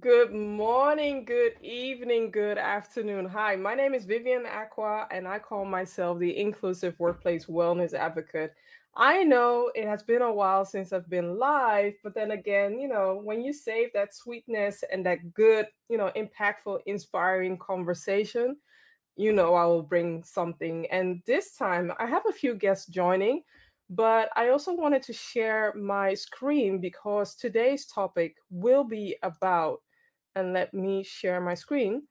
Good morning, good evening, good afternoon. Hi, my name is Vivian Acquah, and I call myself the Inclusive Workplace Wellness Advocate. I know it has been a while since I've been live, but then again, you know, when you save that sweetness and that good, you know, impactful, inspiring conversation, you know, I will bring something. And this time I have a few guests joining, but I also wanted to share my screen because today's topic will be about, and let me share my screen.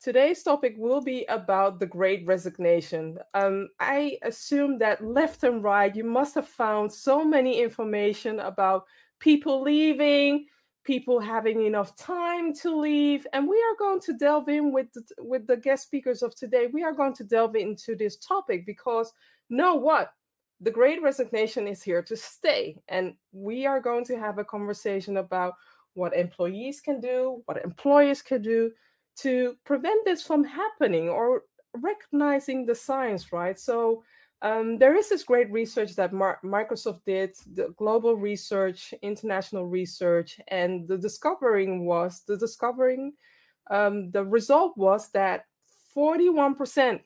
Today's topic will be about the great resignation. Um, I assume that left and right, you must have found so many information about people leaving, people having enough time to leave, and we are going to delve in with the, with the guest speakers of today. We are going to delve into this topic because know what? The great resignation is here to stay, and we are going to have a conversation about what employees can do, what employers can do to prevent this from happening or recognizing the science, right? So um, there is this great research that Mar- Microsoft did, the global research, international research, and the discovering was the discovering um, the result was that 41%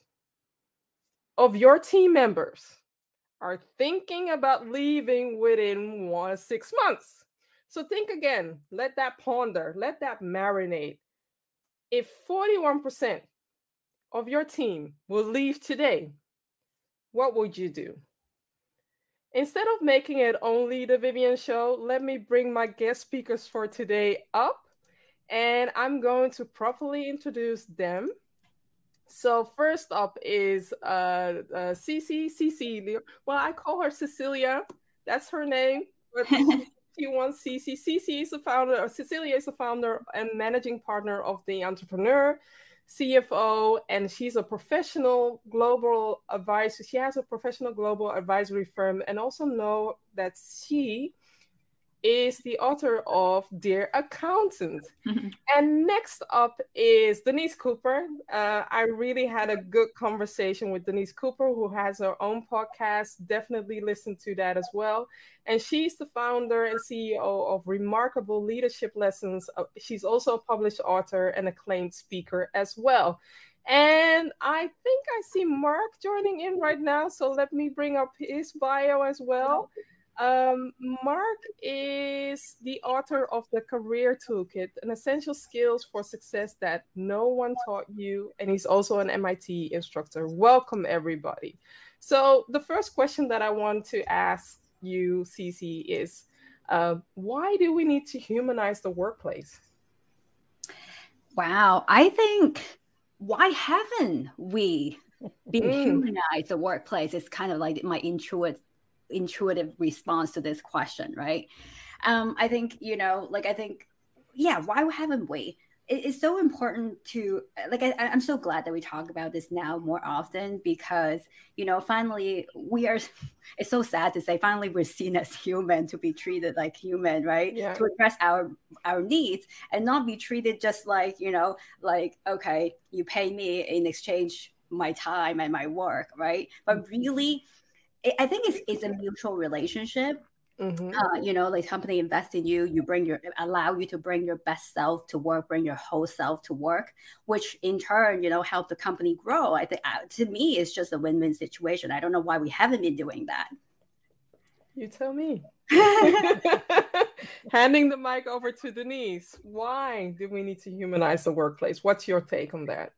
of your team members are thinking about leaving within one six months. So think again, let that ponder, let that marinate if 41% of your team will leave today, what would you do? Instead of making it only the Vivian show, let me bring my guest speakers for today up and I'm going to properly introduce them. So first up is uh, uh Cici Cici. Well, I call her Cecilia. That's her name. But T1 CC. CC is the founder, Cecilia is the founder and managing partner of the entrepreneur, CFO, and she's a professional global advisor. She has a professional global advisory firm, and also know that she is the author of Dear Accountant. Mm-hmm. And next up is Denise Cooper. Uh, I really had a good conversation with Denise Cooper, who has her own podcast. Definitely listen to that as well. And she's the founder and CEO of Remarkable Leadership Lessons. Uh, she's also a published author and acclaimed speaker as well. And I think I see Mark joining in right now. So let me bring up his bio as well. Um, Mark is the author of the Career Toolkit, an essential skills for success that no one taught you, and he's also an MIT instructor. Welcome, everybody. So, the first question that I want to ask you, Cici, is uh, why do we need to humanize the workplace? Wow, I think why haven't we been mm. humanized the workplace? It's kind of like my intuitive intuitive response to this question, right? Um, I think, you know, like, I think, yeah, why haven't we? it's so important to like I, am so glad that we talk about this now more often because you know finally we are it's so sad to say finally we're seen as human to be treated like human right yeah. to address our our needs and not be treated just like you know like okay you pay me in exchange my time and my work right but mm-hmm. really I think it's, it's a mutual relationship. Mm-hmm. Uh, you know, like company invest in you, you bring your allow you to bring your best self to work, bring your whole self to work, which in turn, you know, help the company grow. I think uh, to me, it's just a win-win situation. I don't know why we haven't been doing that. You tell me. Handing the mic over to Denise. Why do we need to humanize the workplace? What's your take on that?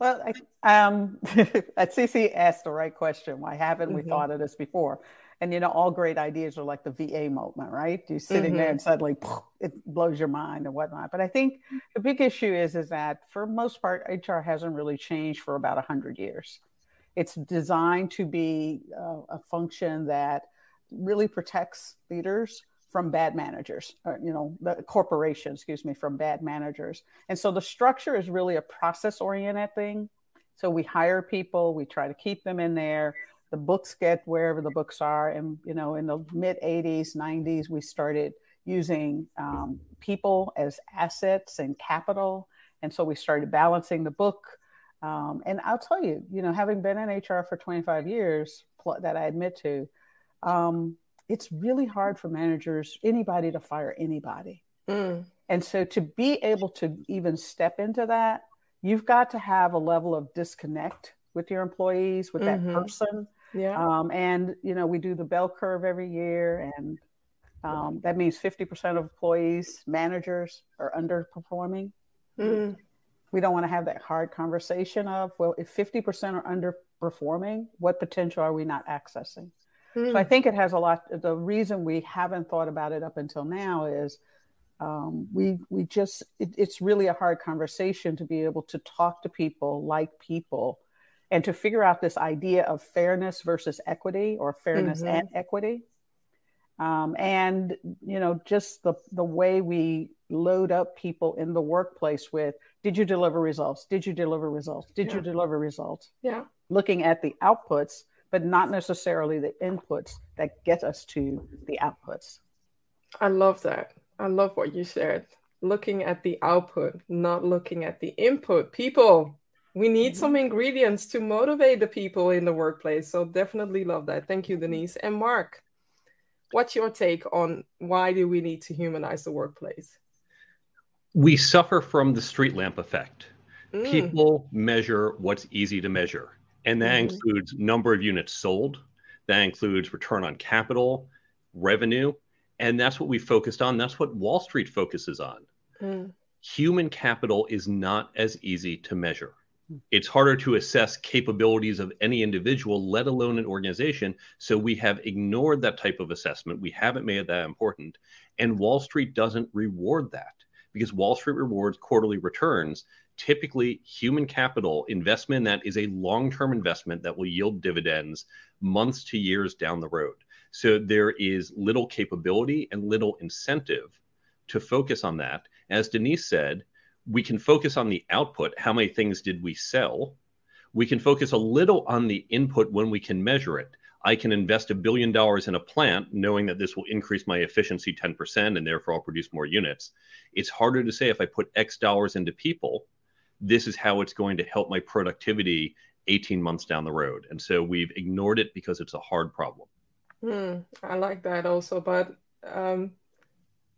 Well, I, um, Cici asked the right question. Why haven't mm-hmm. we thought of this before? And you know, all great ideas are like the VA moment, right? You're sitting mm-hmm. there and suddenly poof, it blows your mind and whatnot. But I think the big issue is is that for most part, HR hasn't really changed for about hundred years. It's designed to be uh, a function that really protects leaders from bad managers, or, you know, the corporation, excuse me, from bad managers. And so the structure is really a process oriented thing. So we hire people, we try to keep them in there. The books get wherever the books are. And, you know, in the mid 80s, 90s, we started using um, people as assets and capital. And so we started balancing the book. Um, and I'll tell you, you know, having been in HR for 25 years, that I admit to, um, it's really hard for managers, anybody to fire anybody. Mm. And so to be able to even step into that, you've got to have a level of disconnect with your employees, with mm-hmm. that person. Yeah. Um, and, you know, we do the bell curve every year, and um, that means 50% of employees, managers are underperforming. Mm. We don't want to have that hard conversation of, well, if 50% are underperforming, what potential are we not accessing? Mm. So I think it has a lot. The reason we haven't thought about it up until now is um, we we just it, it's really a hard conversation to be able to talk to people like people and to figure out this idea of fairness versus equity or fairness mm-hmm. and equity um, and you know just the the way we load up people in the workplace with did you deliver results did you deliver results did yeah. you deliver results yeah looking at the outputs but not necessarily the inputs that get us to the outputs i love that i love what you said looking at the output not looking at the input people we need some mm-hmm. ingredients to motivate the people in the workplace. So definitely love that. Thank you, Denise. And Mark, what's your take on why do we need to humanize the workplace? We suffer from the street lamp effect. Mm. People measure what's easy to measure, and that mm. includes number of units sold, that includes return on capital, revenue, and that's what we focused on. That's what Wall Street focuses on. Mm. Human capital is not as easy to measure it's harder to assess capabilities of any individual, let alone an organization. So we have ignored that type of assessment. We haven't made it that important. And Wall Street doesn't reward that because Wall Street rewards quarterly returns. Typically, human capital investment that is a long term investment that will yield dividends months to years down the road. So there is little capability and little incentive to focus on that. As Denise said, we can focus on the output how many things did we sell we can focus a little on the input when we can measure it i can invest a billion dollars in a plant knowing that this will increase my efficiency 10% and therefore i'll produce more units it's harder to say if i put x dollars into people this is how it's going to help my productivity 18 months down the road. And so we've ignored it because it's a hard problem. Mm, i like that also but um,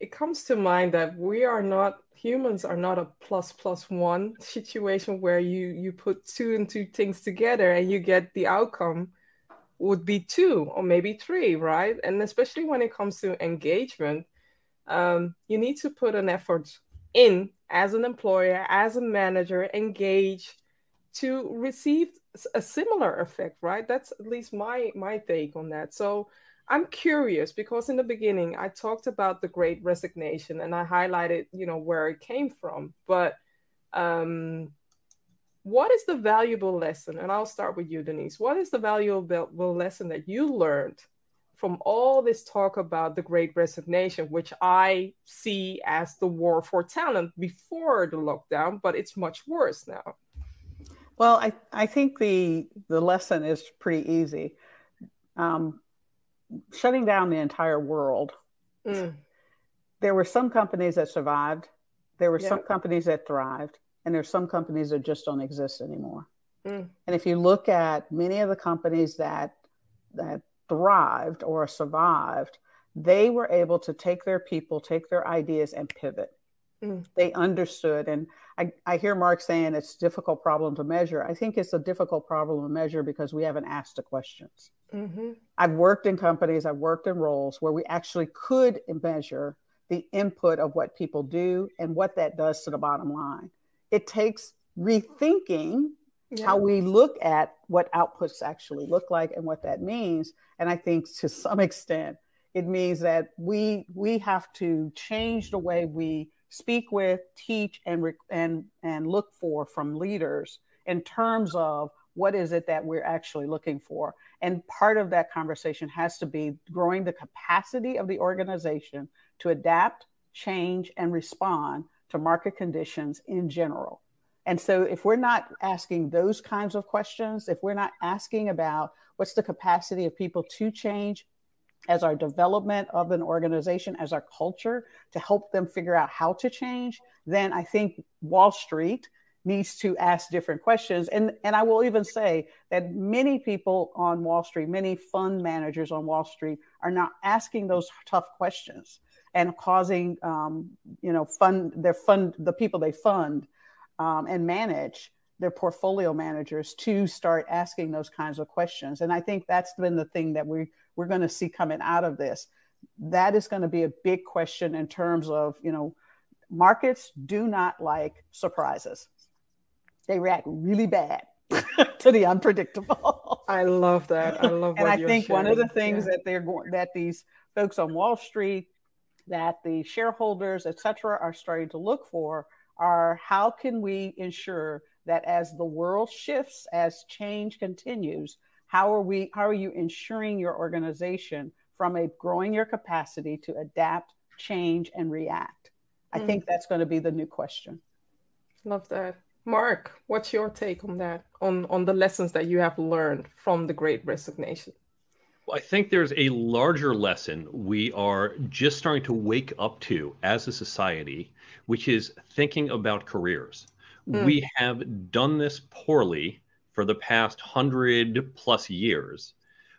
it comes to mind that we are not humans are not a plus plus one situation where you you put two and two things together and you get the outcome would be two or maybe three right? And especially when it comes to engagement um, you need to put an effort in as an employer as a manager engage to receive a similar effect right that's at least my my take on that so I'm curious because in the beginning I talked about the great resignation and I highlighted, you know, where it came from. But um, what is the valuable lesson? And I'll start with you, Denise. What is the valuable lesson that you learned from all this talk about the great resignation, which I see as the war for talent before the lockdown, but it's much worse now? Well, I, I think the the lesson is pretty easy. Um, shutting down the entire world, mm. there were some companies that survived. There were yeah. some companies that thrived, and there's some companies that just don't exist anymore. Mm. And if you look at many of the companies that that thrived or survived, they were able to take their people, take their ideas, and pivot. Mm. They understood. And I, I hear Mark saying it's a difficult problem to measure. I think it's a difficult problem to measure because we haven't asked the questions. Mm-hmm. I've worked in companies, I've worked in roles where we actually could measure the input of what people do and what that does to the bottom line. It takes rethinking yeah. how we look at what outputs actually look like and what that means. And I think to some extent, it means that we we have to change the way we speak with, teach, and and and look for from leaders in terms of what is it that we're actually looking for. And part of that conversation has to be growing the capacity of the organization to adapt, change, and respond to market conditions in general. And so, if we're not asking those kinds of questions, if we're not asking about what's the capacity of people to change, as our development of an organization, as our culture to help them figure out how to change, then I think Wall Street needs to ask different questions. And, and I will even say that many people on Wall Street, many fund managers on Wall Street are not asking those tough questions. and causing um, you know fund their fund the people they fund um, and manage their portfolio managers to start asking those kinds of questions. And i think that's been the thing that we we're going to see coming out of this. That is going to be a big question in terms of you know markets do not like surprises. They react really bad to the unpredictable. I love that. I love and i think sharing. one of the things yeah. that they're going that these folks on wall street that the shareholders, et cetera, are starting to look for are how can we ensure that as the world shifts, as change continues, how are we how are you ensuring your organization from a growing your capacity to adapt, change, and react? I mm. think that's going to be the new question. Love that. Mark, what's your take on that? On on the lessons that you have learned from the great resignation? I think there's a larger lesson we are just starting to wake up to as a society, which is thinking about careers. Mm. We have done this poorly for the past hundred plus years.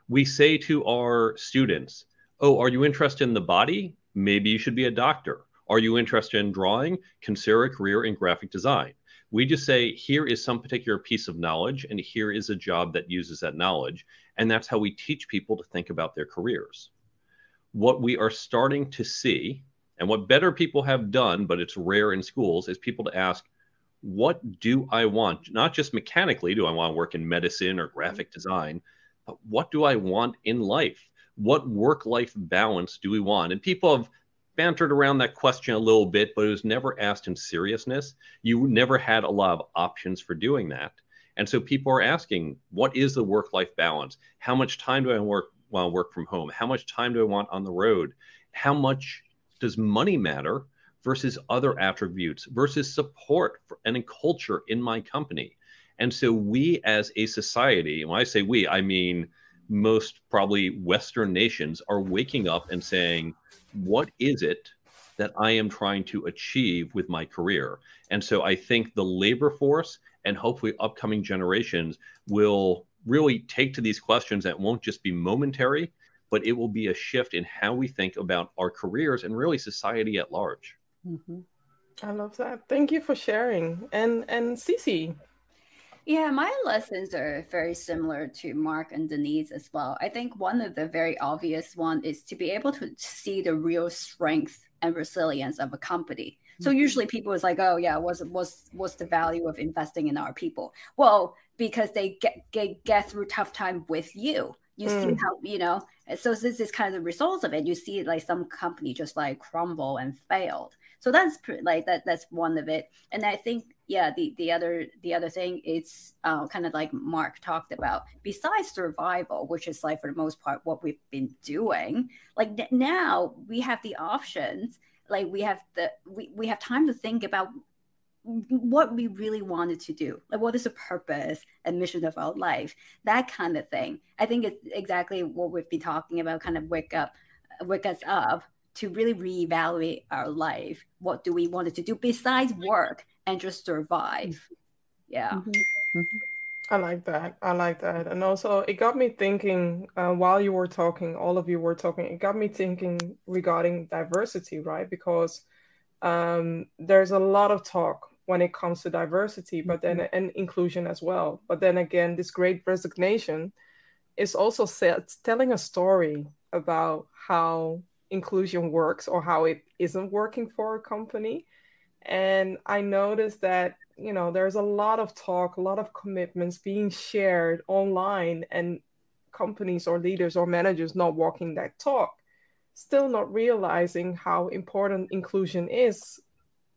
We say to our students, Oh, are you interested in the body? Maybe you should be a doctor. Are you interested in drawing? Consider a career in graphic design. We just say, here is some particular piece of knowledge, and here is a job that uses that knowledge. And that's how we teach people to think about their careers. What we are starting to see, and what better people have done, but it's rare in schools, is people to ask, what do I want? Not just mechanically, do I want to work in medicine or graphic mm-hmm. design, but what do I want in life? What work life balance do we want? And people have bantered around that question a little bit, but it was never asked in seriousness. You never had a lot of options for doing that. And so people are asking, what is the work life balance? How much time do I work while I work from home? How much time do I want on the road? How much does money matter versus other attributes versus support for, and culture in my company? And so we as a society, and when I say we, I mean most probably Western nations are waking up and saying, what is it that I am trying to achieve with my career? And so I think the labor force and hopefully upcoming generations will really take to these questions that won't just be momentary, but it will be a shift in how we think about our careers and really society at large. Mm-hmm. I love that. Thank you for sharing. And and Cece, yeah, my lessons are very similar to Mark and Denise as well. I think one of the very obvious one is to be able to see the real strength and resilience of a company. So mm-hmm. usually people is like, oh yeah, what's what's what's the value of investing in our people? Well, because they get get, get through tough time with you. You mm. see how you know. So this is kind of the results of it. You see like some company just like crumble and failed. So that's like that. That's one of it. And I think yeah the the other the other thing is uh, kind of like mark talked about besides survival which is like for the most part what we've been doing like now we have the options like we have the we, we have time to think about what we really wanted to do like what is the purpose and mission of our life that kind of thing i think it's exactly what we've been talking about kind of wake up wake us up to really reevaluate our life what do we want to do besides work and just survive. Yeah. Mm-hmm. mm-hmm. I like that. I like that. And also, it got me thinking uh, while you were talking, all of you were talking, it got me thinking regarding diversity, right? Because um, there's a lot of talk when it comes to diversity, but then mm-hmm. and inclusion as well. But then again, this great resignation is also telling a story about how inclusion works or how it isn't working for a company and I noticed that, you know, there's a lot of talk, a lot of commitments being shared online, and companies or leaders or managers not walking that talk, still not realizing how important inclusion is.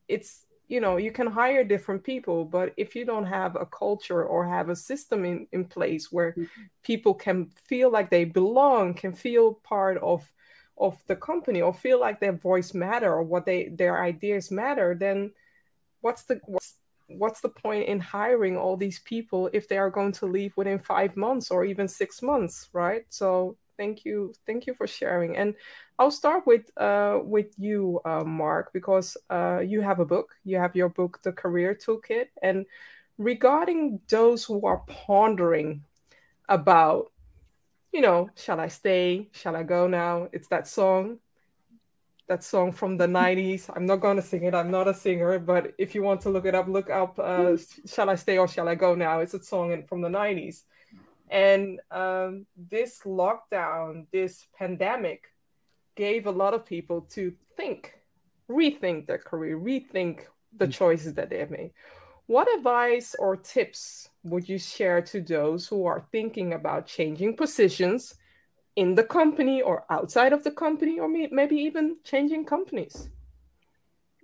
It's, you know, you can hire different people, but if you don't have a culture or have a system in, in place where mm-hmm. people can feel like they belong, can feel part of of the company or feel like their voice matter or what they their ideas matter then what's the what's, what's the point in hiring all these people if they are going to leave within five months or even six months right? So thank you thank you for sharing. And i'll start with uh, with you uh, mark because uh, you have a book. You have your book the career toolkit. And regarding those who are pondering about you know, shall I stay? Shall I go now? It's that song. that song from the 90s. I'm not going to sing it. I'm not a singer, but if you want to look it up, look up uh, Shall I Stay or Shall I Go Now? It's a song from the 90s. And um, this lockdown, this pandemic gave a lot of people to think, rethink their career, rethink the choices that they have made. What advice or tips would you share to those who are thinking about changing positions in the company or outside of the company, or maybe even changing companies?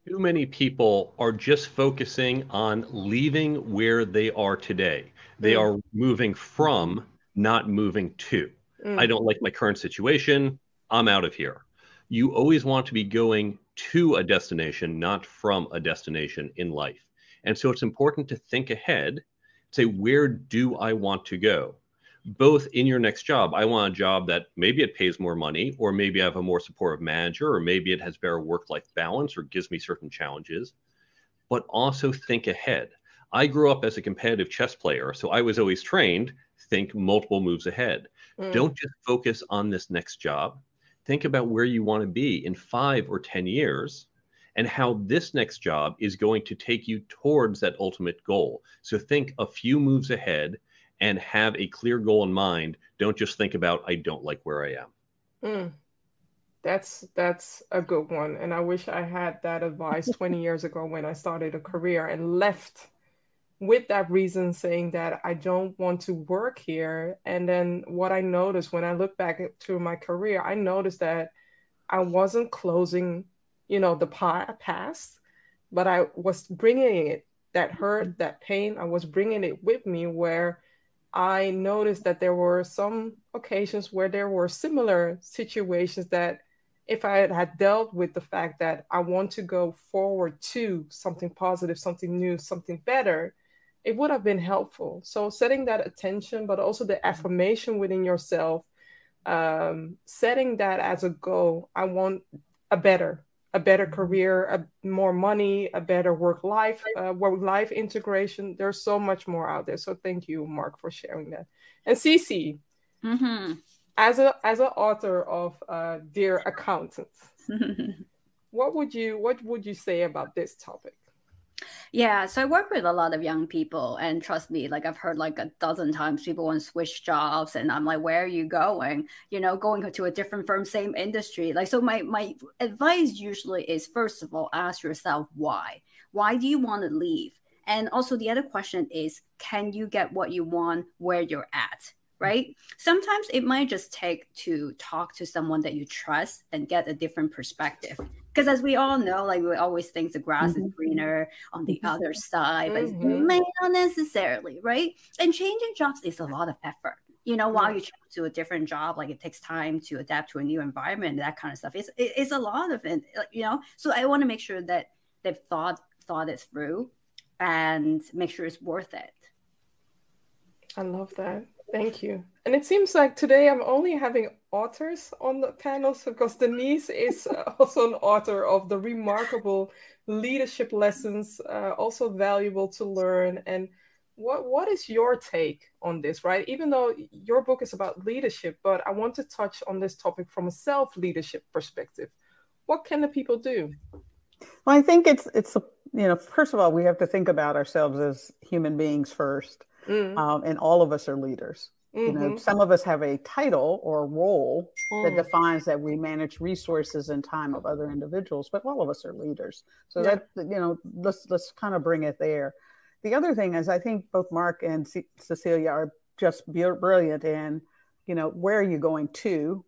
Too many people are just focusing on leaving where they are today. They mm. are moving from, not moving to. Mm. I don't like my current situation. I'm out of here. You always want to be going to a destination, not from a destination in life. And so it's important to think ahead, say, where do I want to go? Both in your next job, I want a job that maybe it pays more money, or maybe I have a more supportive manager, or maybe it has better work life balance or gives me certain challenges. But also think ahead. I grew up as a competitive chess player, so I was always trained think multiple moves ahead. Mm. Don't just focus on this next job. Think about where you want to be in five or 10 years and how this next job is going to take you towards that ultimate goal. So think a few moves ahead and have a clear goal in mind. Don't just think about, I don't like where I am. Mm. That's that's a good one. And I wish I had that advice 20 years ago when I started a career and left with that reason saying that I don't want to work here. And then what I noticed when I look back through my career, I noticed that I wasn't closing you know the past but i was bringing it that hurt that pain i was bringing it with me where i noticed that there were some occasions where there were similar situations that if i had dealt with the fact that i want to go forward to something positive something new something better it would have been helpful. So setting that attention but also the affirmation within yourself um, setting that as a goal i want a better a better career, a more money, a better work life, uh, work life integration. There's so much more out there. So thank you, Mark, for sharing that. And Cece, mm-hmm. as a as an author of uh, Dear Accountant, what would you what would you say about this topic? Yeah, so I work with a lot of young people, and trust me, like I've heard like a dozen times people want to switch jobs, and I'm like, where are you going? You know, going to a different firm, same industry. Like, so my my advice usually is first of all, ask yourself why. Why do you want to leave? And also the other question is, can you get what you want where you're at? Mm. right? Sometimes it might just take to talk to someone that you trust and get a different perspective. Because as we all know, like we always think the grass mm-hmm. is greener on the other side, but mm-hmm. may not necessarily, right? And changing jobs is a lot of effort. You know, while you change to a different job, like it takes time to adapt to a new environment, that kind of stuff. It's it's a lot of it, you know. So I want to make sure that they've thought thought it through and make sure it's worth it. I love that. Thank you. And it seems like today I'm only having authors on the panels because Denise is also an author of the remarkable leadership lessons, uh, also valuable to learn. And what what is your take on this, right? Even though your book is about leadership, but I want to touch on this topic from a self leadership perspective. What can the people do? Well, I think it's it's you know first of all we have to think about ourselves as human beings first Mm. Um, and all of us are leaders. Mm-hmm. You know, mm-hmm. some of us have a title or role mm. that defines that we manage resources and time of other individuals, but all of us are leaders. So yeah. that you know, let's let's kind of bring it there. The other thing is, I think both Mark and C- Cecilia are just brilliant in, you know, where are you going to?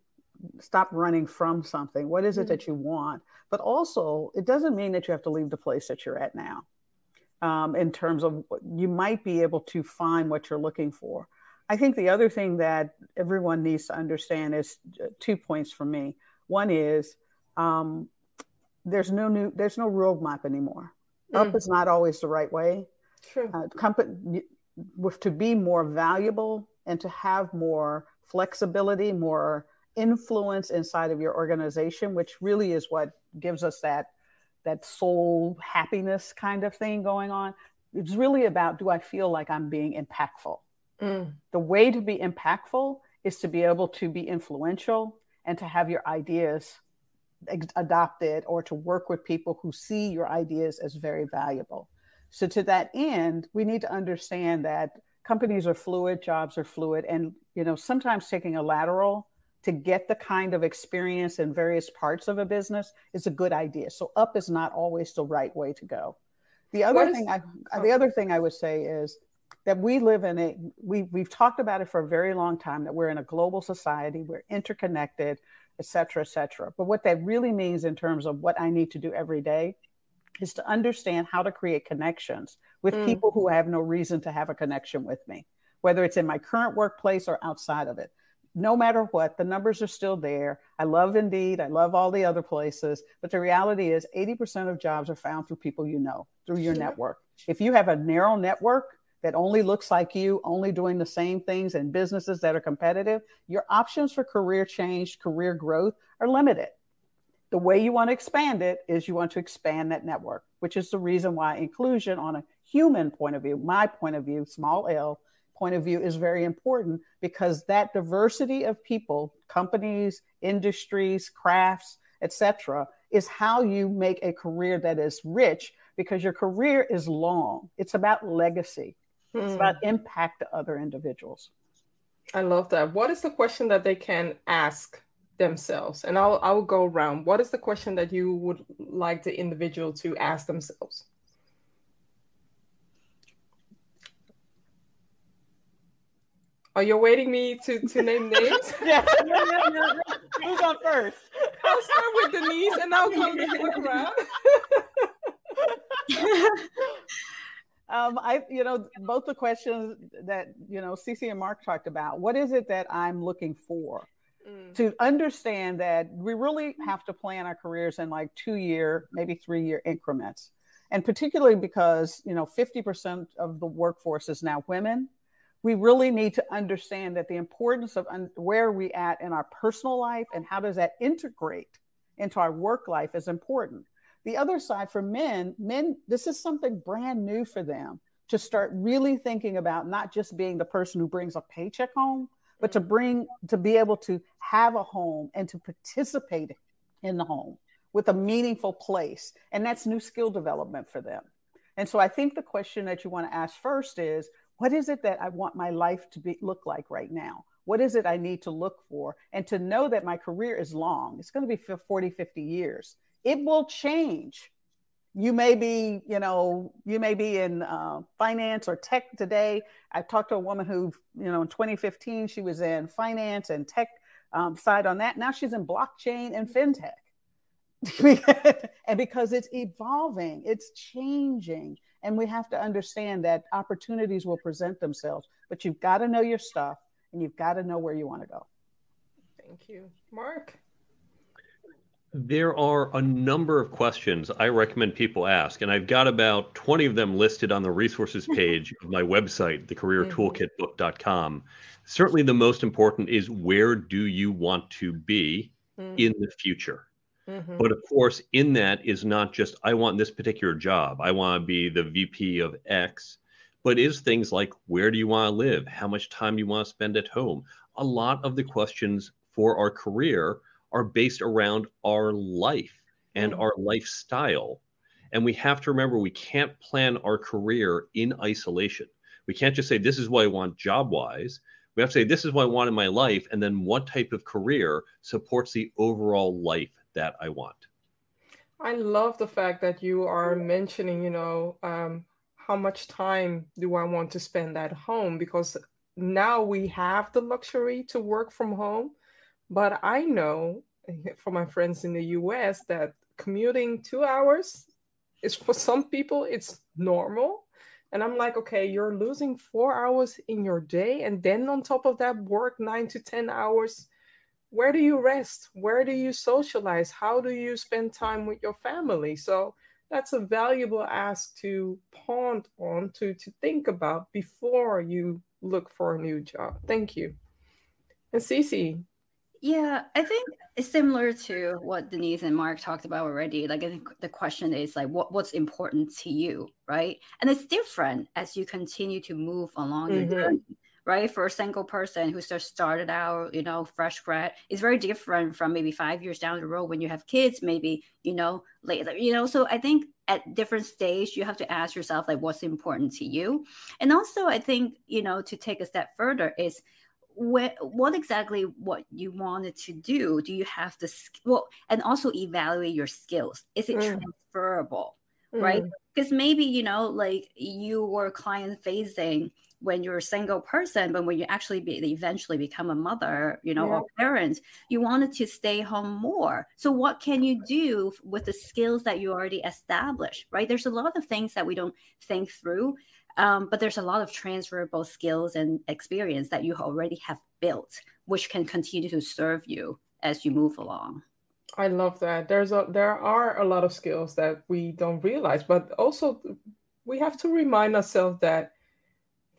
Stop running from something. What is it mm. that you want? But also, it doesn't mean that you have to leave the place that you're at now um, in terms of you might be able to find what you're looking for. I think the other thing that everyone needs to understand is uh, two points for me. One is um, there's no new there's no roadmap anymore. Mm. Up is not always the right way. True. Uh, company with to be more valuable and to have more flexibility, more influence inside of your organization, which really is what gives us that that soul happiness kind of thing going on. It's really about do I feel like I'm being impactful? Mm. The way to be impactful is to be able to be influential and to have your ideas adopt it or to work with people who see your ideas as very valuable. So, to that end, we need to understand that companies are fluid, jobs are fluid, and you know sometimes taking a lateral to get the kind of experience in various parts of a business is a good idea. So, up is not always the right way to go. The other thing I, oh. the other thing I would say is that we live in a we we've talked about it for a very long time that we're in a global society, we're interconnected, et cetera, et cetera. But what that really means in terms of what I need to do every day is to understand how to create connections with mm. people who have no reason to have a connection with me, whether it's in my current workplace or outside of it. No matter what, the numbers are still there. I love Indeed. I love all the other places. But the reality is 80% of jobs are found through people you know, through your network. If you have a narrow network, that only looks like you, only doing the same things and businesses that are competitive, your options for career change, career growth are limited. The way you want to expand it is you want to expand that network, which is the reason why inclusion on a human point of view, my point of view, small l point of view is very important because that diversity of people, companies, industries, crafts, etc., is how you make a career that is rich because your career is long. It's about legacy. It's hmm. about impact to other individuals. I love that. What is the question that they can ask themselves? And I'll I'll go around. What is the question that you would like the individual to ask themselves? Are you waiting me to, to name names? yeah. No, no, no, Who's on first? I'll start with Denise and I'll come go around. um, I, you know, both the questions that you know CC and Mark talked about. What is it that I'm looking for? Mm. To understand that we really have to plan our careers in like two year, maybe three year increments, and particularly because you know 50% of the workforce is now women. We really need to understand that the importance of un- where we at in our personal life and how does that integrate into our work life is important the other side for men, men, this is something brand new for them to start really thinking about not just being the person who brings a paycheck home, but to mm-hmm. bring, to be able to have a home and to participate in the home with a meaningful place. And that's new skill development for them. And so I think the question that you want to ask first is what is it that I want my life to be look like right now? What is it I need to look for? And to know that my career is long. It's going to be 40, 50 years it will change. You may be, you know, you may be in uh, finance or tech today. I talked to a woman who, you know, in 2015, she was in finance and tech um, side on that. Now she's in blockchain and fintech. and because it's evolving, it's changing. And we have to understand that opportunities will present themselves, but you've got to know your stuff and you've got to know where you want to go. Thank you. Mark? There are a number of questions I recommend people ask, and I've got about 20 of them listed on the resources page of my website, thecareertoolkitbook.com. Certainly, the most important is where do you want to be mm-hmm. in the future? Mm-hmm. But of course, in that is not just, I want this particular job, I want to be the VP of X, but is things like, where do you want to live? How much time do you want to spend at home? A lot of the questions for our career are based around our life and mm. our lifestyle. And we have to remember we can't plan our career in isolation. We can't just say, this is what I want job wise. We have to say, this is what I want in my life. And then what type of career supports the overall life that I want. I love the fact that you are mentioning, you know, um, how much time do I want to spend at home? Because now we have the luxury to work from home. But I know for my friends in the US that commuting two hours is for some people, it's normal. And I'm like, okay, you're losing four hours in your day. And then on top of that, work nine to 10 hours. Where do you rest? Where do you socialize? How do you spend time with your family? So that's a valuable ask to pond on, to, to think about before you look for a new job. Thank you. And Cece, yeah, I think it's similar to what Denise and Mark talked about already. Like, I think the question is like, what what's important to you, right? And it's different as you continue to move along mm-hmm. your journey, right? For a single person who just started out, you know, fresh grad, is very different from maybe five years down the road when you have kids, maybe, you know, later, you know. So I think at different stage, you have to ask yourself like what's important to you. And also I think, you know, to take a step further is what, what exactly what you wanted to do do you have the well and also evaluate your skills is it mm. transferable mm. right because maybe you know like you were client facing when you're a single person, but when you actually be, eventually become a mother, you know, yeah. or parent, you wanted to stay home more. So what can you do with the skills that you already established, right? There's a lot of things that we don't think through, um, but there's a lot of transferable skills and experience that you already have built, which can continue to serve you as you move along. I love that. There's a there are a lot of skills that we don't realize, but also we have to remind ourselves that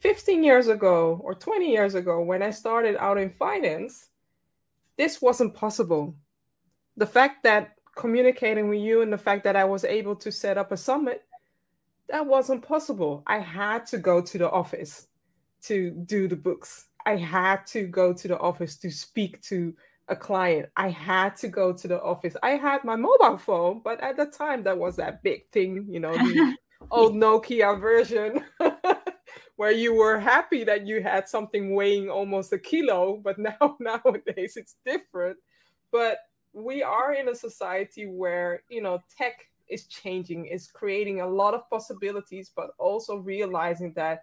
15 years ago or 20 years ago when I started out in finance, this wasn't possible. The fact that communicating with you and the fact that I was able to set up a summit, that wasn't possible. I had to go to the office to do the books. I had to go to the office to speak to a client. I had to go to the office. I had my mobile phone, but at the time that was that big thing, you know, the old Nokia version. where you were happy that you had something weighing almost a kilo, but now nowadays it's different. But we are in a society where you know tech is changing, is creating a lot of possibilities, but also realizing that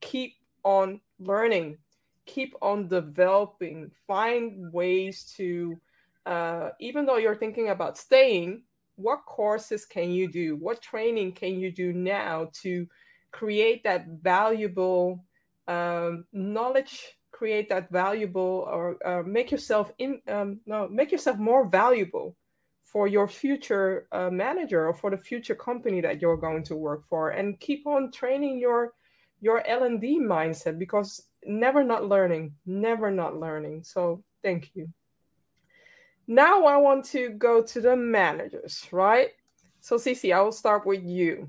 keep on learning, keep on developing, find ways to uh, even though you're thinking about staying, what courses can you do? What training can you do now to create that valuable um, knowledge create that valuable or uh, make yourself in um, no make yourself more valuable for your future uh, manager or for the future company that you're going to work for. And keep on training your your l&d mindset because never not learning never not learning. So thank you. Now i want to go to the managers right? So Cici, i will start with you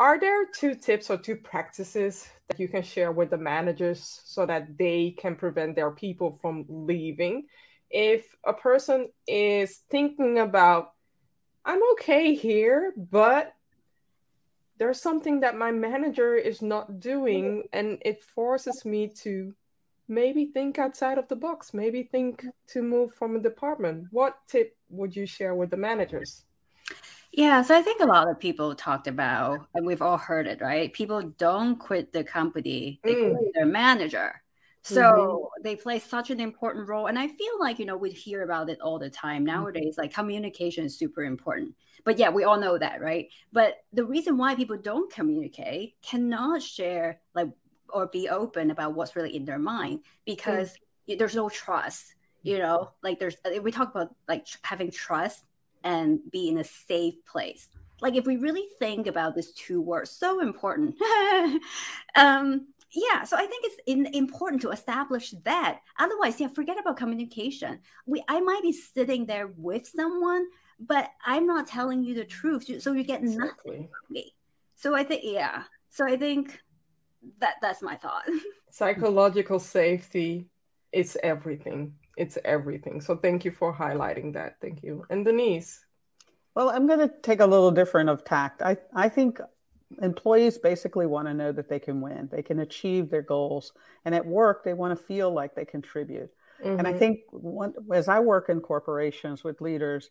are there two tips or two practices that you can share with the managers so that they can prevent their people from leaving? If a person is thinking about, I'm okay here, but there's something that my manager is not doing, mm-hmm. and it forces me to maybe think outside of the box, maybe think to move from a department. What tip would you share with the managers? Yeah, so I think a lot of people talked about, and we've all heard it, right? People don't quit the company, they mm. quit their manager. So mm-hmm. they play such an important role. And I feel like, you know, we hear about it all the time mm-hmm. nowadays. Like communication is super important. But yeah, we all know that, right? But the reason why people don't communicate, cannot share, like, or be open about what's really in their mind because mm. there's no trust, you know, like there's, we talk about like having trust and be in a safe place. Like if we really think about these two words, so important. um, yeah, so I think it's in, important to establish that. Otherwise, yeah, forget about communication. We, I might be sitting there with someone, but I'm not telling you the truth, so you get exactly. nothing from me. So I think, yeah. So I think that that's my thought. Psychological safety is everything it's everything. So thank you for highlighting that. Thank you. And Denise. Well, I'm going to take a little different of tact. I, I think employees basically want to know that they can win, they can achieve their goals. And at work, they want to feel like they contribute. Mm-hmm. And I mm-hmm. think one, as I work in corporations with leaders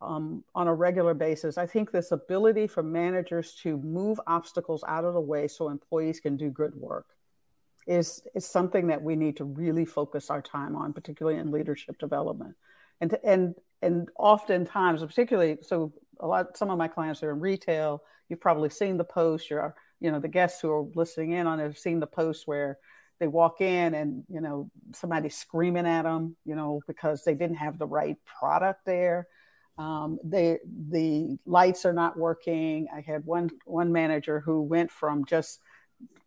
um, on a regular basis, I think this ability for managers to move obstacles out of the way so employees can do good work is is something that we need to really focus our time on, particularly in leadership development. And to, and and oftentimes, particularly, so a lot some of my clients are in retail. You've probably seen the post. You're you know the guests who are listening in on it have seen the post where they walk in and you know somebody's screaming at them you know because they didn't have the right product there um, they the lights are not working i had one one manager who went from just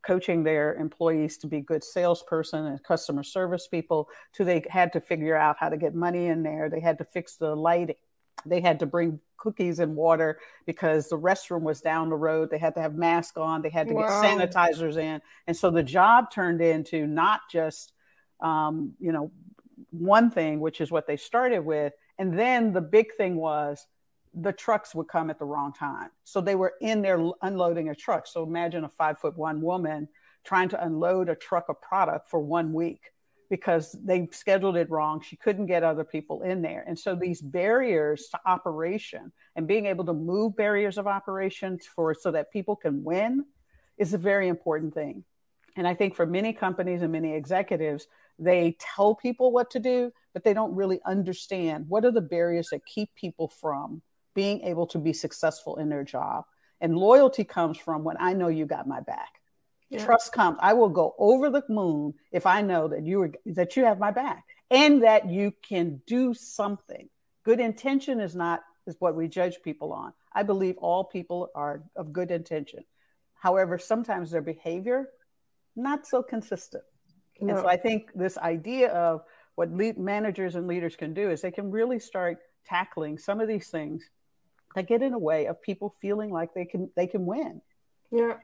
coaching their employees to be good salesperson and customer service people to they had to figure out how to get money in there they had to fix the lighting they had to bring cookies and water because the restroom was down the road. They had to have masks on. They had to wow. get sanitizers in, and so the job turned into not just um, you know one thing, which is what they started with, and then the big thing was the trucks would come at the wrong time. So they were in there unloading a truck. So imagine a five foot one woman trying to unload a truck of product for one week because they scheduled it wrong. She couldn't get other people in there. And so these barriers to operation and being able to move barriers of operation for so that people can win is a very important thing. And I think for many companies and many executives, they tell people what to do, but they don't really understand what are the barriers that keep people from being able to be successful in their job. And loyalty comes from when I know you got my back. Yeah. Trust comes. I will go over the moon if I know that you are, that you have my back and that you can do something. Good intention is not is what we judge people on. I believe all people are of good intention. However, sometimes their behavior not so consistent. No. And so I think this idea of what lead managers and leaders can do is they can really start tackling some of these things that get in the way of people feeling like they can they can win. Yeah.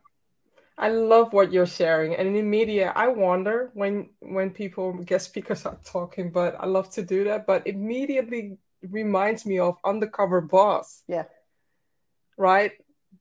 I love what you're sharing. And in media, I wonder when when people guest speakers are talking, but I love to do that. But immediately reminds me of undercover boss. Yeah. Right?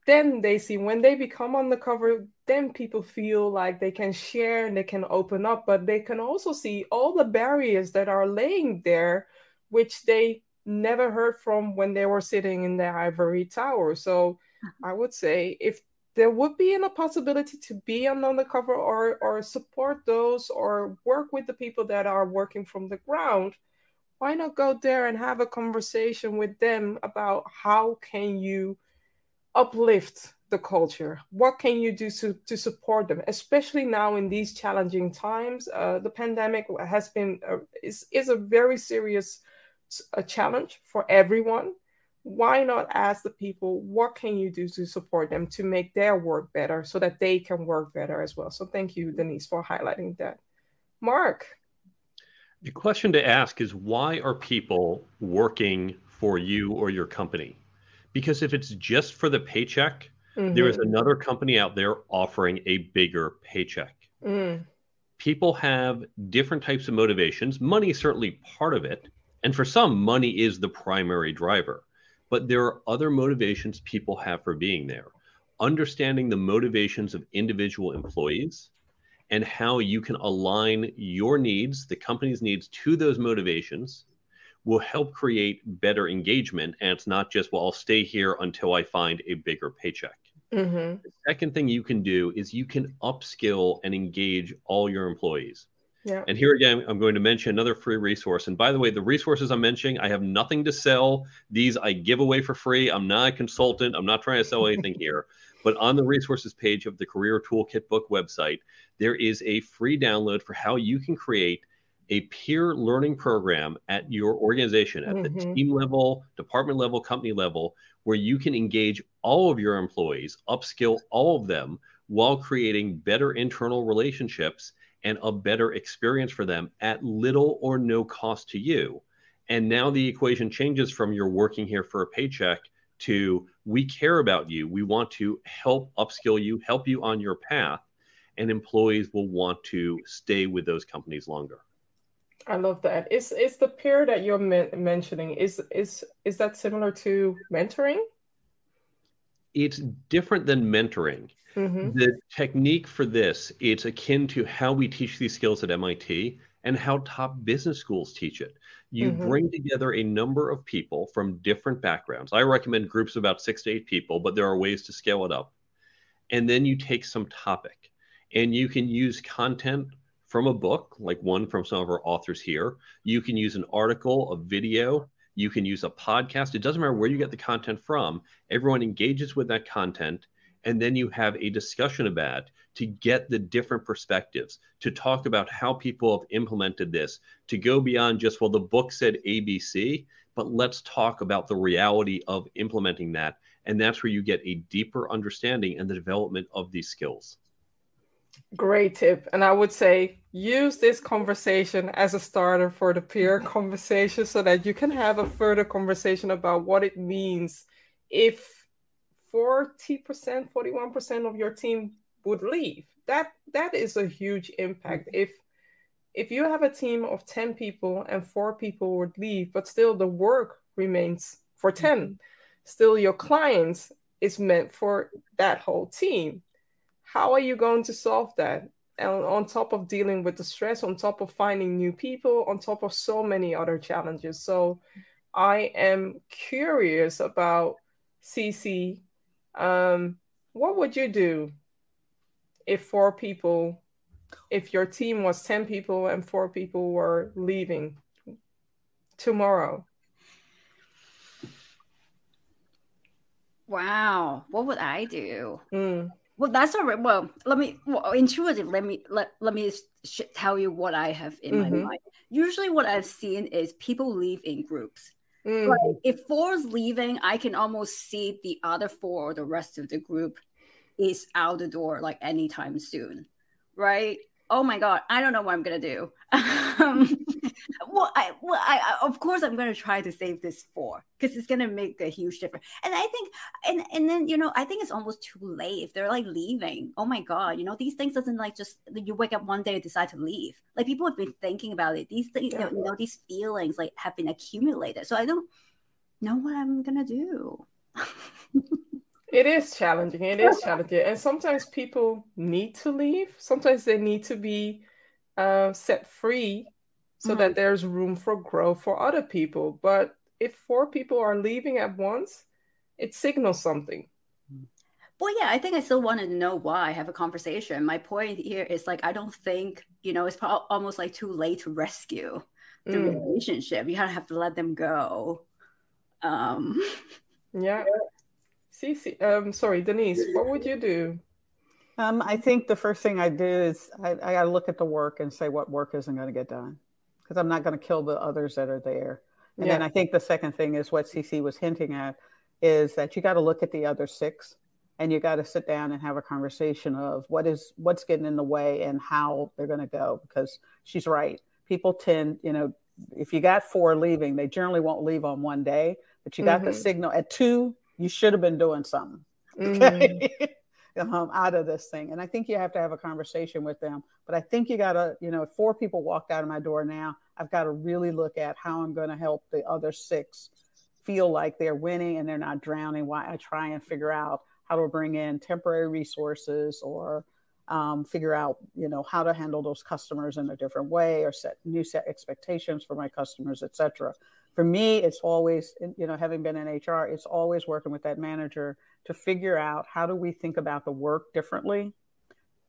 Then they see when they become undercover, then people feel like they can share and they can open up, but they can also see all the barriers that are laying there, which they never heard from when they were sitting in the ivory tower. So mm-hmm. I would say if there would be a possibility to be an undercover or or support those or work with the people that are working from the ground why not go there and have a conversation with them about how can you uplift the culture what can you do to, to support them especially now in these challenging times uh, the pandemic has been uh, is, is a very serious a challenge for everyone. Why not ask the people what can you do to support them to make their work better so that they can work better as well? So thank you denise for highlighting that. Mark? The question to ask is why are people working for you or your company? Because if it's just for the paycheck mm-hmm. there is another company out there offering a bigger paycheck. Mm. people have different types of motivations. Money is certainly part of it and for some money is the primary driver but there are other motivations people have for being there. Understanding the motivations of individual employees and how you can align your needs, the company's needs, to those motivations will help create better engagement. And it's not just, well, I'll stay here until I find a bigger paycheck. Mm-hmm. The second thing you can do is you can upskill and engage all your employees. Yeah. And here again, I'm going to mention another free resource. And by the way, the resources I'm mentioning, I have nothing to sell. These I give away for free. I'm not a consultant. I'm not trying to sell anything here. But on the resources page of the Career Toolkit book website, there is a free download for how you can create a peer learning program at your organization, at mm-hmm. the team level, department level, company level, where you can engage all of your employees, upskill all of them while creating better internal relationships and a better experience for them at little or no cost to you. And now the equation changes from you're working here for a paycheck to we care about you. We want to help upskill you, help you on your path, and employees will want to stay with those companies longer. I love that. Is is the peer that you're mentioning is is is that similar to mentoring? It's different than mentoring. Mm-hmm. The technique for this, it's akin to how we teach these skills at MIT and how top business schools teach it. You mm-hmm. bring together a number of people from different backgrounds. I recommend groups of about six to eight people, but there are ways to scale it up. And then you take some topic and you can use content from a book, like one from some of our authors here. You can use an article, a video, you can use a podcast. It doesn't matter where you get the content from. Everyone engages with that content and then you have a discussion about to get the different perspectives to talk about how people have implemented this to go beyond just well the book said abc but let's talk about the reality of implementing that and that's where you get a deeper understanding and the development of these skills Great tip. And I would say use this conversation as a starter for the peer conversation so that you can have a further conversation about what it means if 40%, 41% of your team would leave. That that is a huge impact. Mm-hmm. If if you have a team of 10 people and four people would leave, but still the work remains for 10, mm-hmm. still your clients is meant for that whole team. How are you going to solve that? And on top of dealing with the stress, on top of finding new people, on top of so many other challenges. So I am curious about CC. Um, what would you do if four people, if your team was 10 people and four people were leaving tomorrow? Wow, what would I do? Mm. Well, that's all right. Well, let me well, intuitive. Let me let let me sh- tell you what I have in mm-hmm. my mind. Usually, what I've seen is people leave in groups. Mm. Like if four is leaving, I can almost see the other four or the rest of the group is out the door like anytime soon, right? oh my god i don't know what i'm gonna do um, well i well I, I, of course i'm gonna try to save this four because it's gonna make a huge difference and i think and and then you know i think it's almost too late if they're like leaving oh my god you know these things doesn't like just you wake up one day and decide to leave like people have been thinking about it these things yeah. you know these feelings like have been accumulated so i don't know what i'm gonna do It is challenging. It is challenging. And sometimes people need to leave. Sometimes they need to be uh, set free so mm-hmm. that there's room for growth for other people. But if four people are leaving at once, it signals something. Well, yeah, I think I still want to know why. Have a conversation. My point here is like I don't think you know it's pro- almost like too late to rescue the mm. relationship. You kind of have to let them go. Um, yeah. Cece, um, sorry, Denise, what would you do? Um, I think the first thing I do is I, I got to look at the work and say what work isn't going to get done because I'm not going to kill the others that are there. And yeah. then I think the second thing is what CC was hinting at is that you got to look at the other six and you got to sit down and have a conversation of what is what's getting in the way and how they're going to go because she's right. People tend, you know, if you got four leaving, they generally won't leave on one day, but you got mm-hmm. the signal at two, you should have been doing something okay? mm-hmm. um, out of this thing. And I think you have to have a conversation with them. But I think you got to, you know, if four people walked out of my door now. I've got to really look at how I'm going to help the other six feel like they're winning and they're not drowning. Why I try and figure out how to bring in temporary resources or um, figure out, you know, how to handle those customers in a different way or set new set expectations for my customers, et cetera for me, it's always, you know, having been in HR, it's always working with that manager to figure out how do we think about the work differently,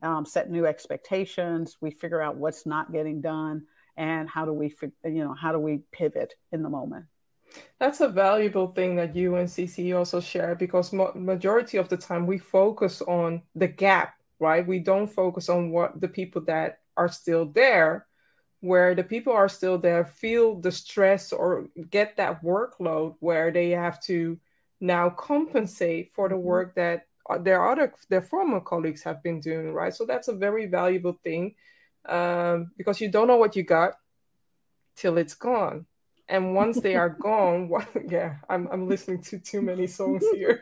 um, set new expectations. We figure out what's not getting done, and how do we, you know, how do we pivot in the moment. That's a valuable thing that you and CC also share because mo- majority of the time we focus on the gap, right? We don't focus on what the people that are still there where the people are still there feel the stress or get that workload where they have to now compensate for the mm-hmm. work that uh, their other their former colleagues have been doing right? So that's a very valuable thing um, because you don't know what you got till it's gone. And once they are gone what, yeah I'm, I'm listening to too many songs here.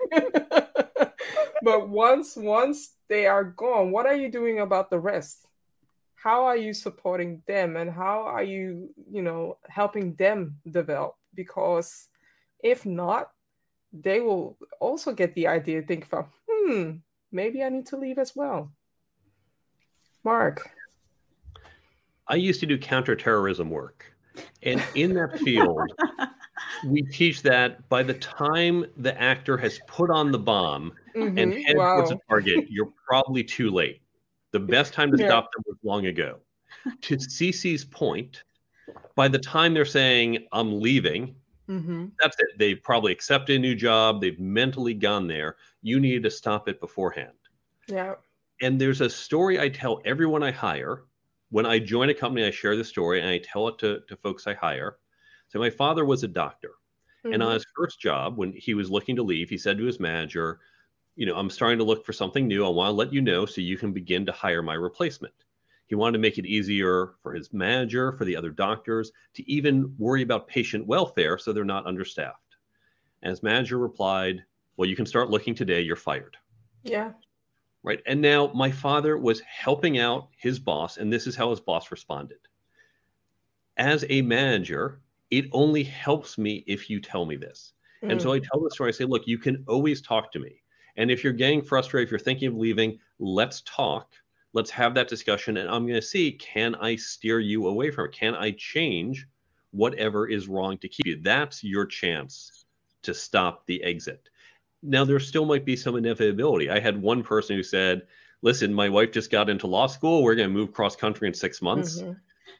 But once once they are gone what are you doing about the rest how are you supporting them and how are you you know helping them develop because if not they will also get the idea think from hmm maybe i need to leave as well mark i used to do counterterrorism work and in that field we teach that by the time the actor has put on the bomb mm-hmm. and head wow. towards a target you're probably too late the best time to yeah. stop them was long ago. to CC's point, by the time they're saying, I'm leaving, mm-hmm. that's it. They've probably accepted a new job. They've mentally gone there. You need to stop it beforehand. Yeah. And there's a story I tell everyone I hire. When I join a company, I share the story and I tell it to, to folks I hire. So my father was a doctor. Mm-hmm. And on his first job, when he was looking to leave, he said to his manager, you know, I'm starting to look for something new. I want to let you know so you can begin to hire my replacement. He wanted to make it easier for his manager, for the other doctors to even worry about patient welfare so they're not understaffed. And his manager replied, Well, you can start looking today. You're fired. Yeah. Right. And now my father was helping out his boss, and this is how his boss responded. As a manager, it only helps me if you tell me this. Mm. And so I tell the story. I say, look, you can always talk to me. And if you're getting frustrated, if you're thinking of leaving, let's talk. Let's have that discussion. And I'm going to see can I steer you away from it? Can I change whatever is wrong to keep you? That's your chance to stop the exit. Now, there still might be some inevitability. I had one person who said, listen, my wife just got into law school. We're going to move cross country in six months. Mm-hmm.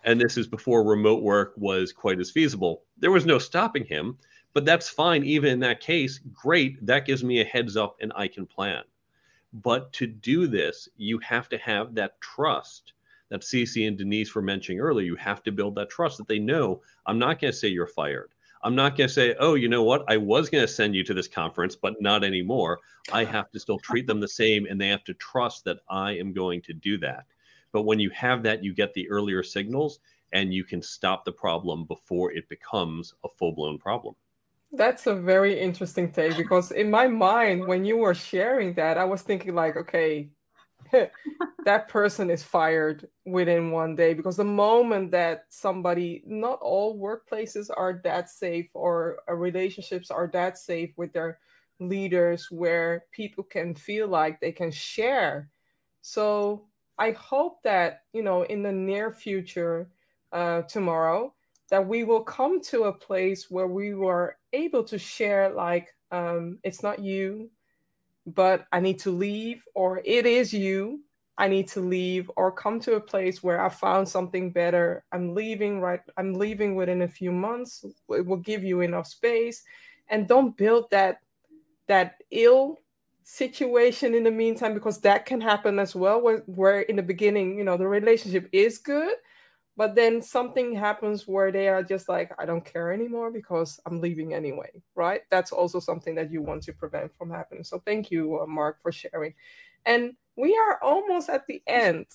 And this is before remote work was quite as feasible. There was no stopping him but that's fine. Even in that case, great. That gives me a heads up and I can plan. But to do this, you have to have that trust that Cece and Denise were mentioning earlier. You have to build that trust that they know I'm not going to say you're fired. I'm not going to say, oh, you know what? I was going to send you to this conference, but not anymore. I have to still treat them the same, and they have to trust that I am going to do that. But when you have that, you get the earlier signals and you can stop the problem before it becomes a full blown problem. That's a very interesting take because in my mind, when you were sharing that, I was thinking like, okay, that person is fired within one day because the moment that somebody, not all workplaces are that safe or uh, relationships are that safe with their leaders where people can feel like they can share. So I hope that, you know, in the near future, uh, tomorrow, that we will come to a place where we were able to share like um, it's not you but i need to leave or it is you i need to leave or come to a place where i found something better. I'm leaving right i'm leaving within a few months it will give you enough space. And don't build that that ill situation in the meantime because that can happen as well where, where in the beginning you know the relationship is good but then something happens where they are just like i don't care anymore because i'm leaving anyway right? That's also something that you want to prevent from happening. So thank you uh, mark for sharing. And we are almost at the end.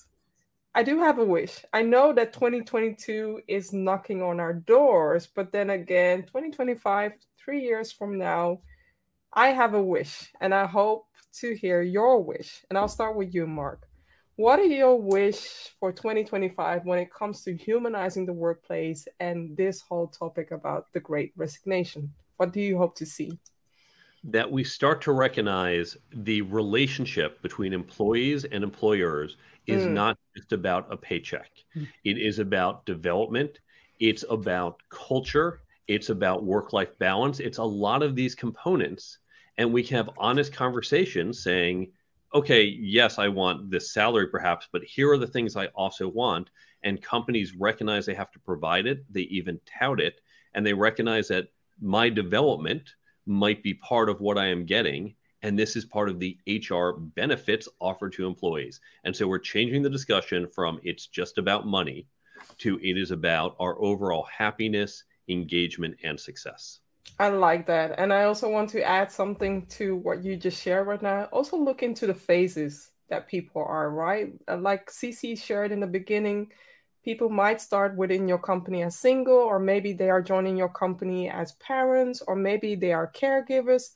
I do have a wish. I know that 2022 is knocking on our doors but then again 2025 three years from now i have a wish and i hope to hear your wish. And i'll start with you mark what are your wish for 2025 when it comes to humanizing the workplace and this whole topic about the great resignation? What do you hope to see? That we start to recognize the relationship between employees and employers is mm. not just about a paycheck. Mm. It is about development, it's about culture, it's about work life balance. It's a lot of these components. And we can have honest conversations saying, okay, yes, I want this salary perhaps, but here are the things I also want. And companies recognize they have to provide it, they even tout it, and they recognize that my development might be part of what I am getting. And this is part of the HR benefits offered to employees. And so we're changing the discussion from it's just about money to it is about our overall happiness, engagement, and success. I like that. And I also want to add something to what you just shared right now. Also look into the phases that people are, right? Uh, like CC shared in the beginning, people might start within your company as single, or maybe they are joining your company as parents, or maybe they are caregivers.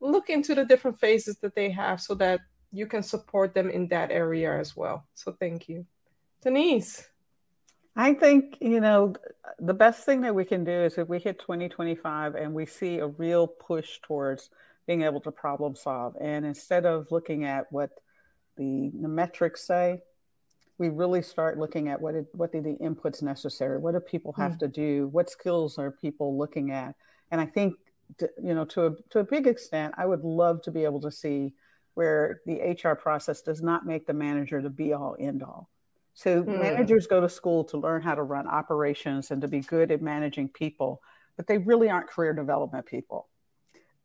Look into the different phases that they have so that you can support them in that area as well. So thank you. Denise. I think, you know, the best thing that we can do is if we hit 2025 and we see a real push towards being able to problem solve. And instead of looking at what the, the metrics say, we really start looking at what it, what are the inputs necessary? What do people have mm. to do? What skills are people looking at? And I think, you know, to a, to a big extent, I would love to be able to see where the HR process does not make the manager the be all end all so mm. managers go to school to learn how to run operations and to be good at managing people, but they really aren't career development people.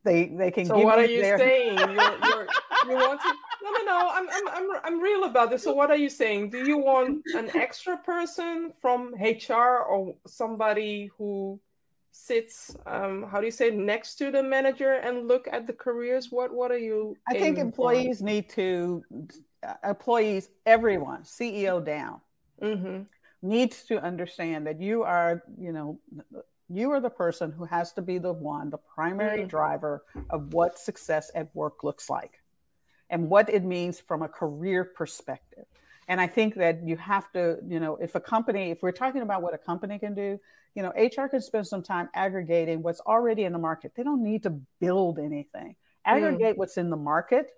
They they can. So what are you their... saying? You're, you're, you want to? No, no, no. I'm, I'm I'm I'm real about this. So what are you saying? Do you want an extra person from HR or somebody who sits um, how do you say next to the manager and look at the careers what what are you i think employees for? need to employees everyone ceo down mm-hmm. needs to understand that you are you know you are the person who has to be the one the primary mm-hmm. driver of what success at work looks like and what it means from a career perspective and i think that you have to you know if a company if we're talking about what a company can do you know, HR can spend some time aggregating what's already in the market. They don't need to build anything. Aggregate mm. what's in the market.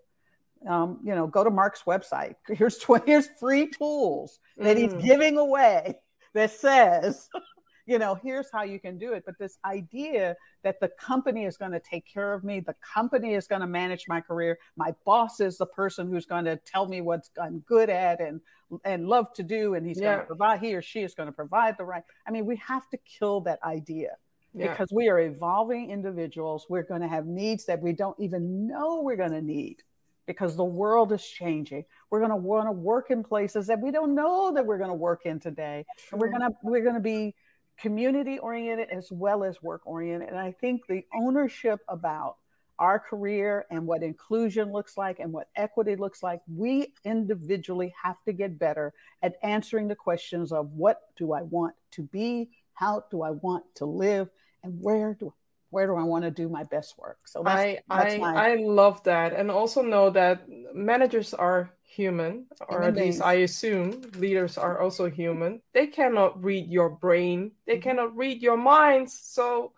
Um, you know, go to Mark's website. Here's 20, here's free tools that mm. he's giving away that says you know, here's how you can do it. But this idea that the company is going to take care of me, the company is going to manage my career, my boss is the person who's going to tell me what I'm good at and and love to do, and he's yeah. going to provide, he or she is going to provide the right. I mean, we have to kill that idea. Yeah. Because we are evolving individuals, we're going to have needs that we don't even know we're going to need because the world is changing. We're going to want to work in places that we don't know that we're going to work in today. And we're going to we're going to be community oriented as well as work oriented. And I think the ownership about our career and what inclusion looks like and what equity looks like, we individually have to get better at answering the questions of what do I want to be, how do I want to live, and where do where do I want to do my best work? So that's, I that's I, my... I love that, and also know that managers are human, or at least I assume leaders are also human. They cannot read your brain, they mm-hmm. cannot read your minds. So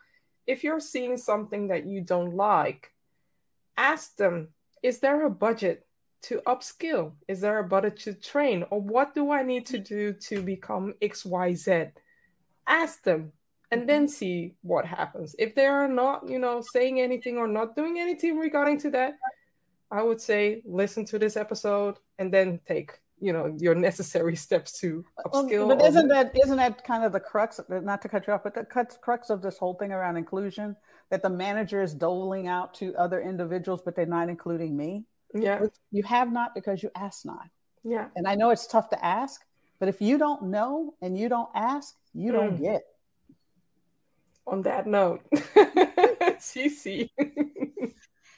if you're seeing something that you don't like, ask them is there a budget to upskill? Is there a budget to train? Or what do I need to do to become XYZ? Ask them and then see what happens. If they are not, you know, saying anything or not doing anything regarding to that, I would say listen to this episode and then take you know your necessary steps to upskill. Well, but isn't that isn't that kind of the crux? Not to cut you off, but the crux of this whole thing around inclusion that the manager is doling out to other individuals, but they're not including me. Yeah, you have not because you ask not. Yeah, and I know it's tough to ask, but if you don't know and you don't ask, you mm. don't get. On that note, CC.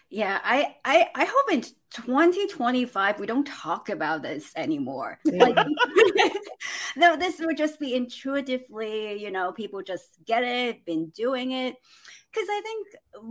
Yeah, I, I I hope in 2025 we don't talk about this anymore. Like no, this would just be intuitively, you know, people just get it, been doing it. Cause I think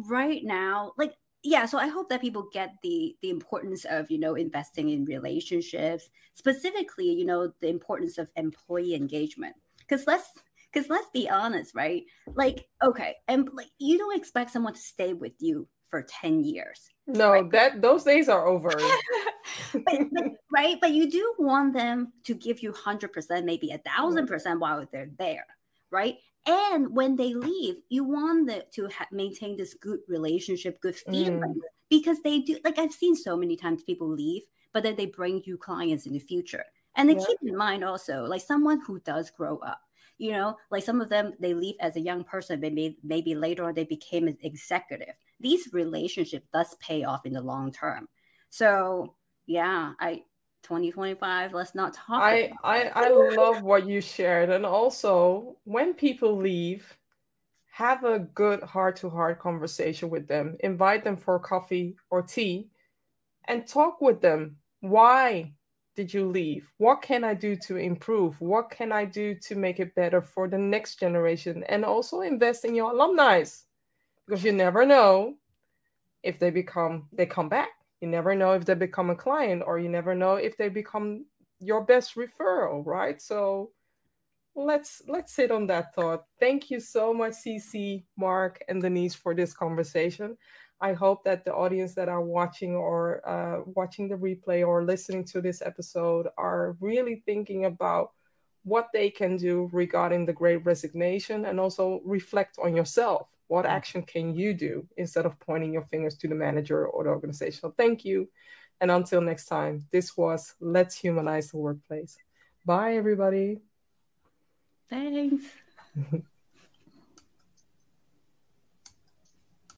right now, like yeah, so I hope that people get the the importance of, you know, investing in relationships, specifically, you know, the importance of employee engagement. Cause let's because let's be honest, right? Like, okay, and like you don't expect someone to stay with you for 10 years. No, right? that those days are over. but, but, right, but you do want them to give you 100%, maybe a thousand percent while they're there, right? And when they leave, you want them to ha- maintain this good relationship, good feeling, mm. because they do. Like I've seen so many times people leave, but then they bring you clients in the future. And then yeah. keep in mind also, like someone who does grow up, you know, like some of them they leave as a young person, maybe maybe later on they became an executive. These relationships does pay off in the long term. So yeah, I 2025 let's not talk I, I i love what you shared. And also when people leave have a good heart to heart conversation with them. Invite them for coffee or tea and talk with them. Why did you leave? What can i do to improve? What can i do to make it better for the next generation? And also invest in your alumni because you never know if they become they come back. You never know if they become a client or you never know if they become your best referral right? So let's let's sit on that thought. Thank you so much cc mark and denise for this conversation i hope that the audience that are watching or uh, watching the replay or listening to this episode are really thinking about what they can do regarding the great resignation and also reflect on yourself what mm. action can you do instead of pointing your fingers to the manager or the organization? So thank you. And until next time, this was Let's Humanize the Workplace. Bye, everybody. Thanks.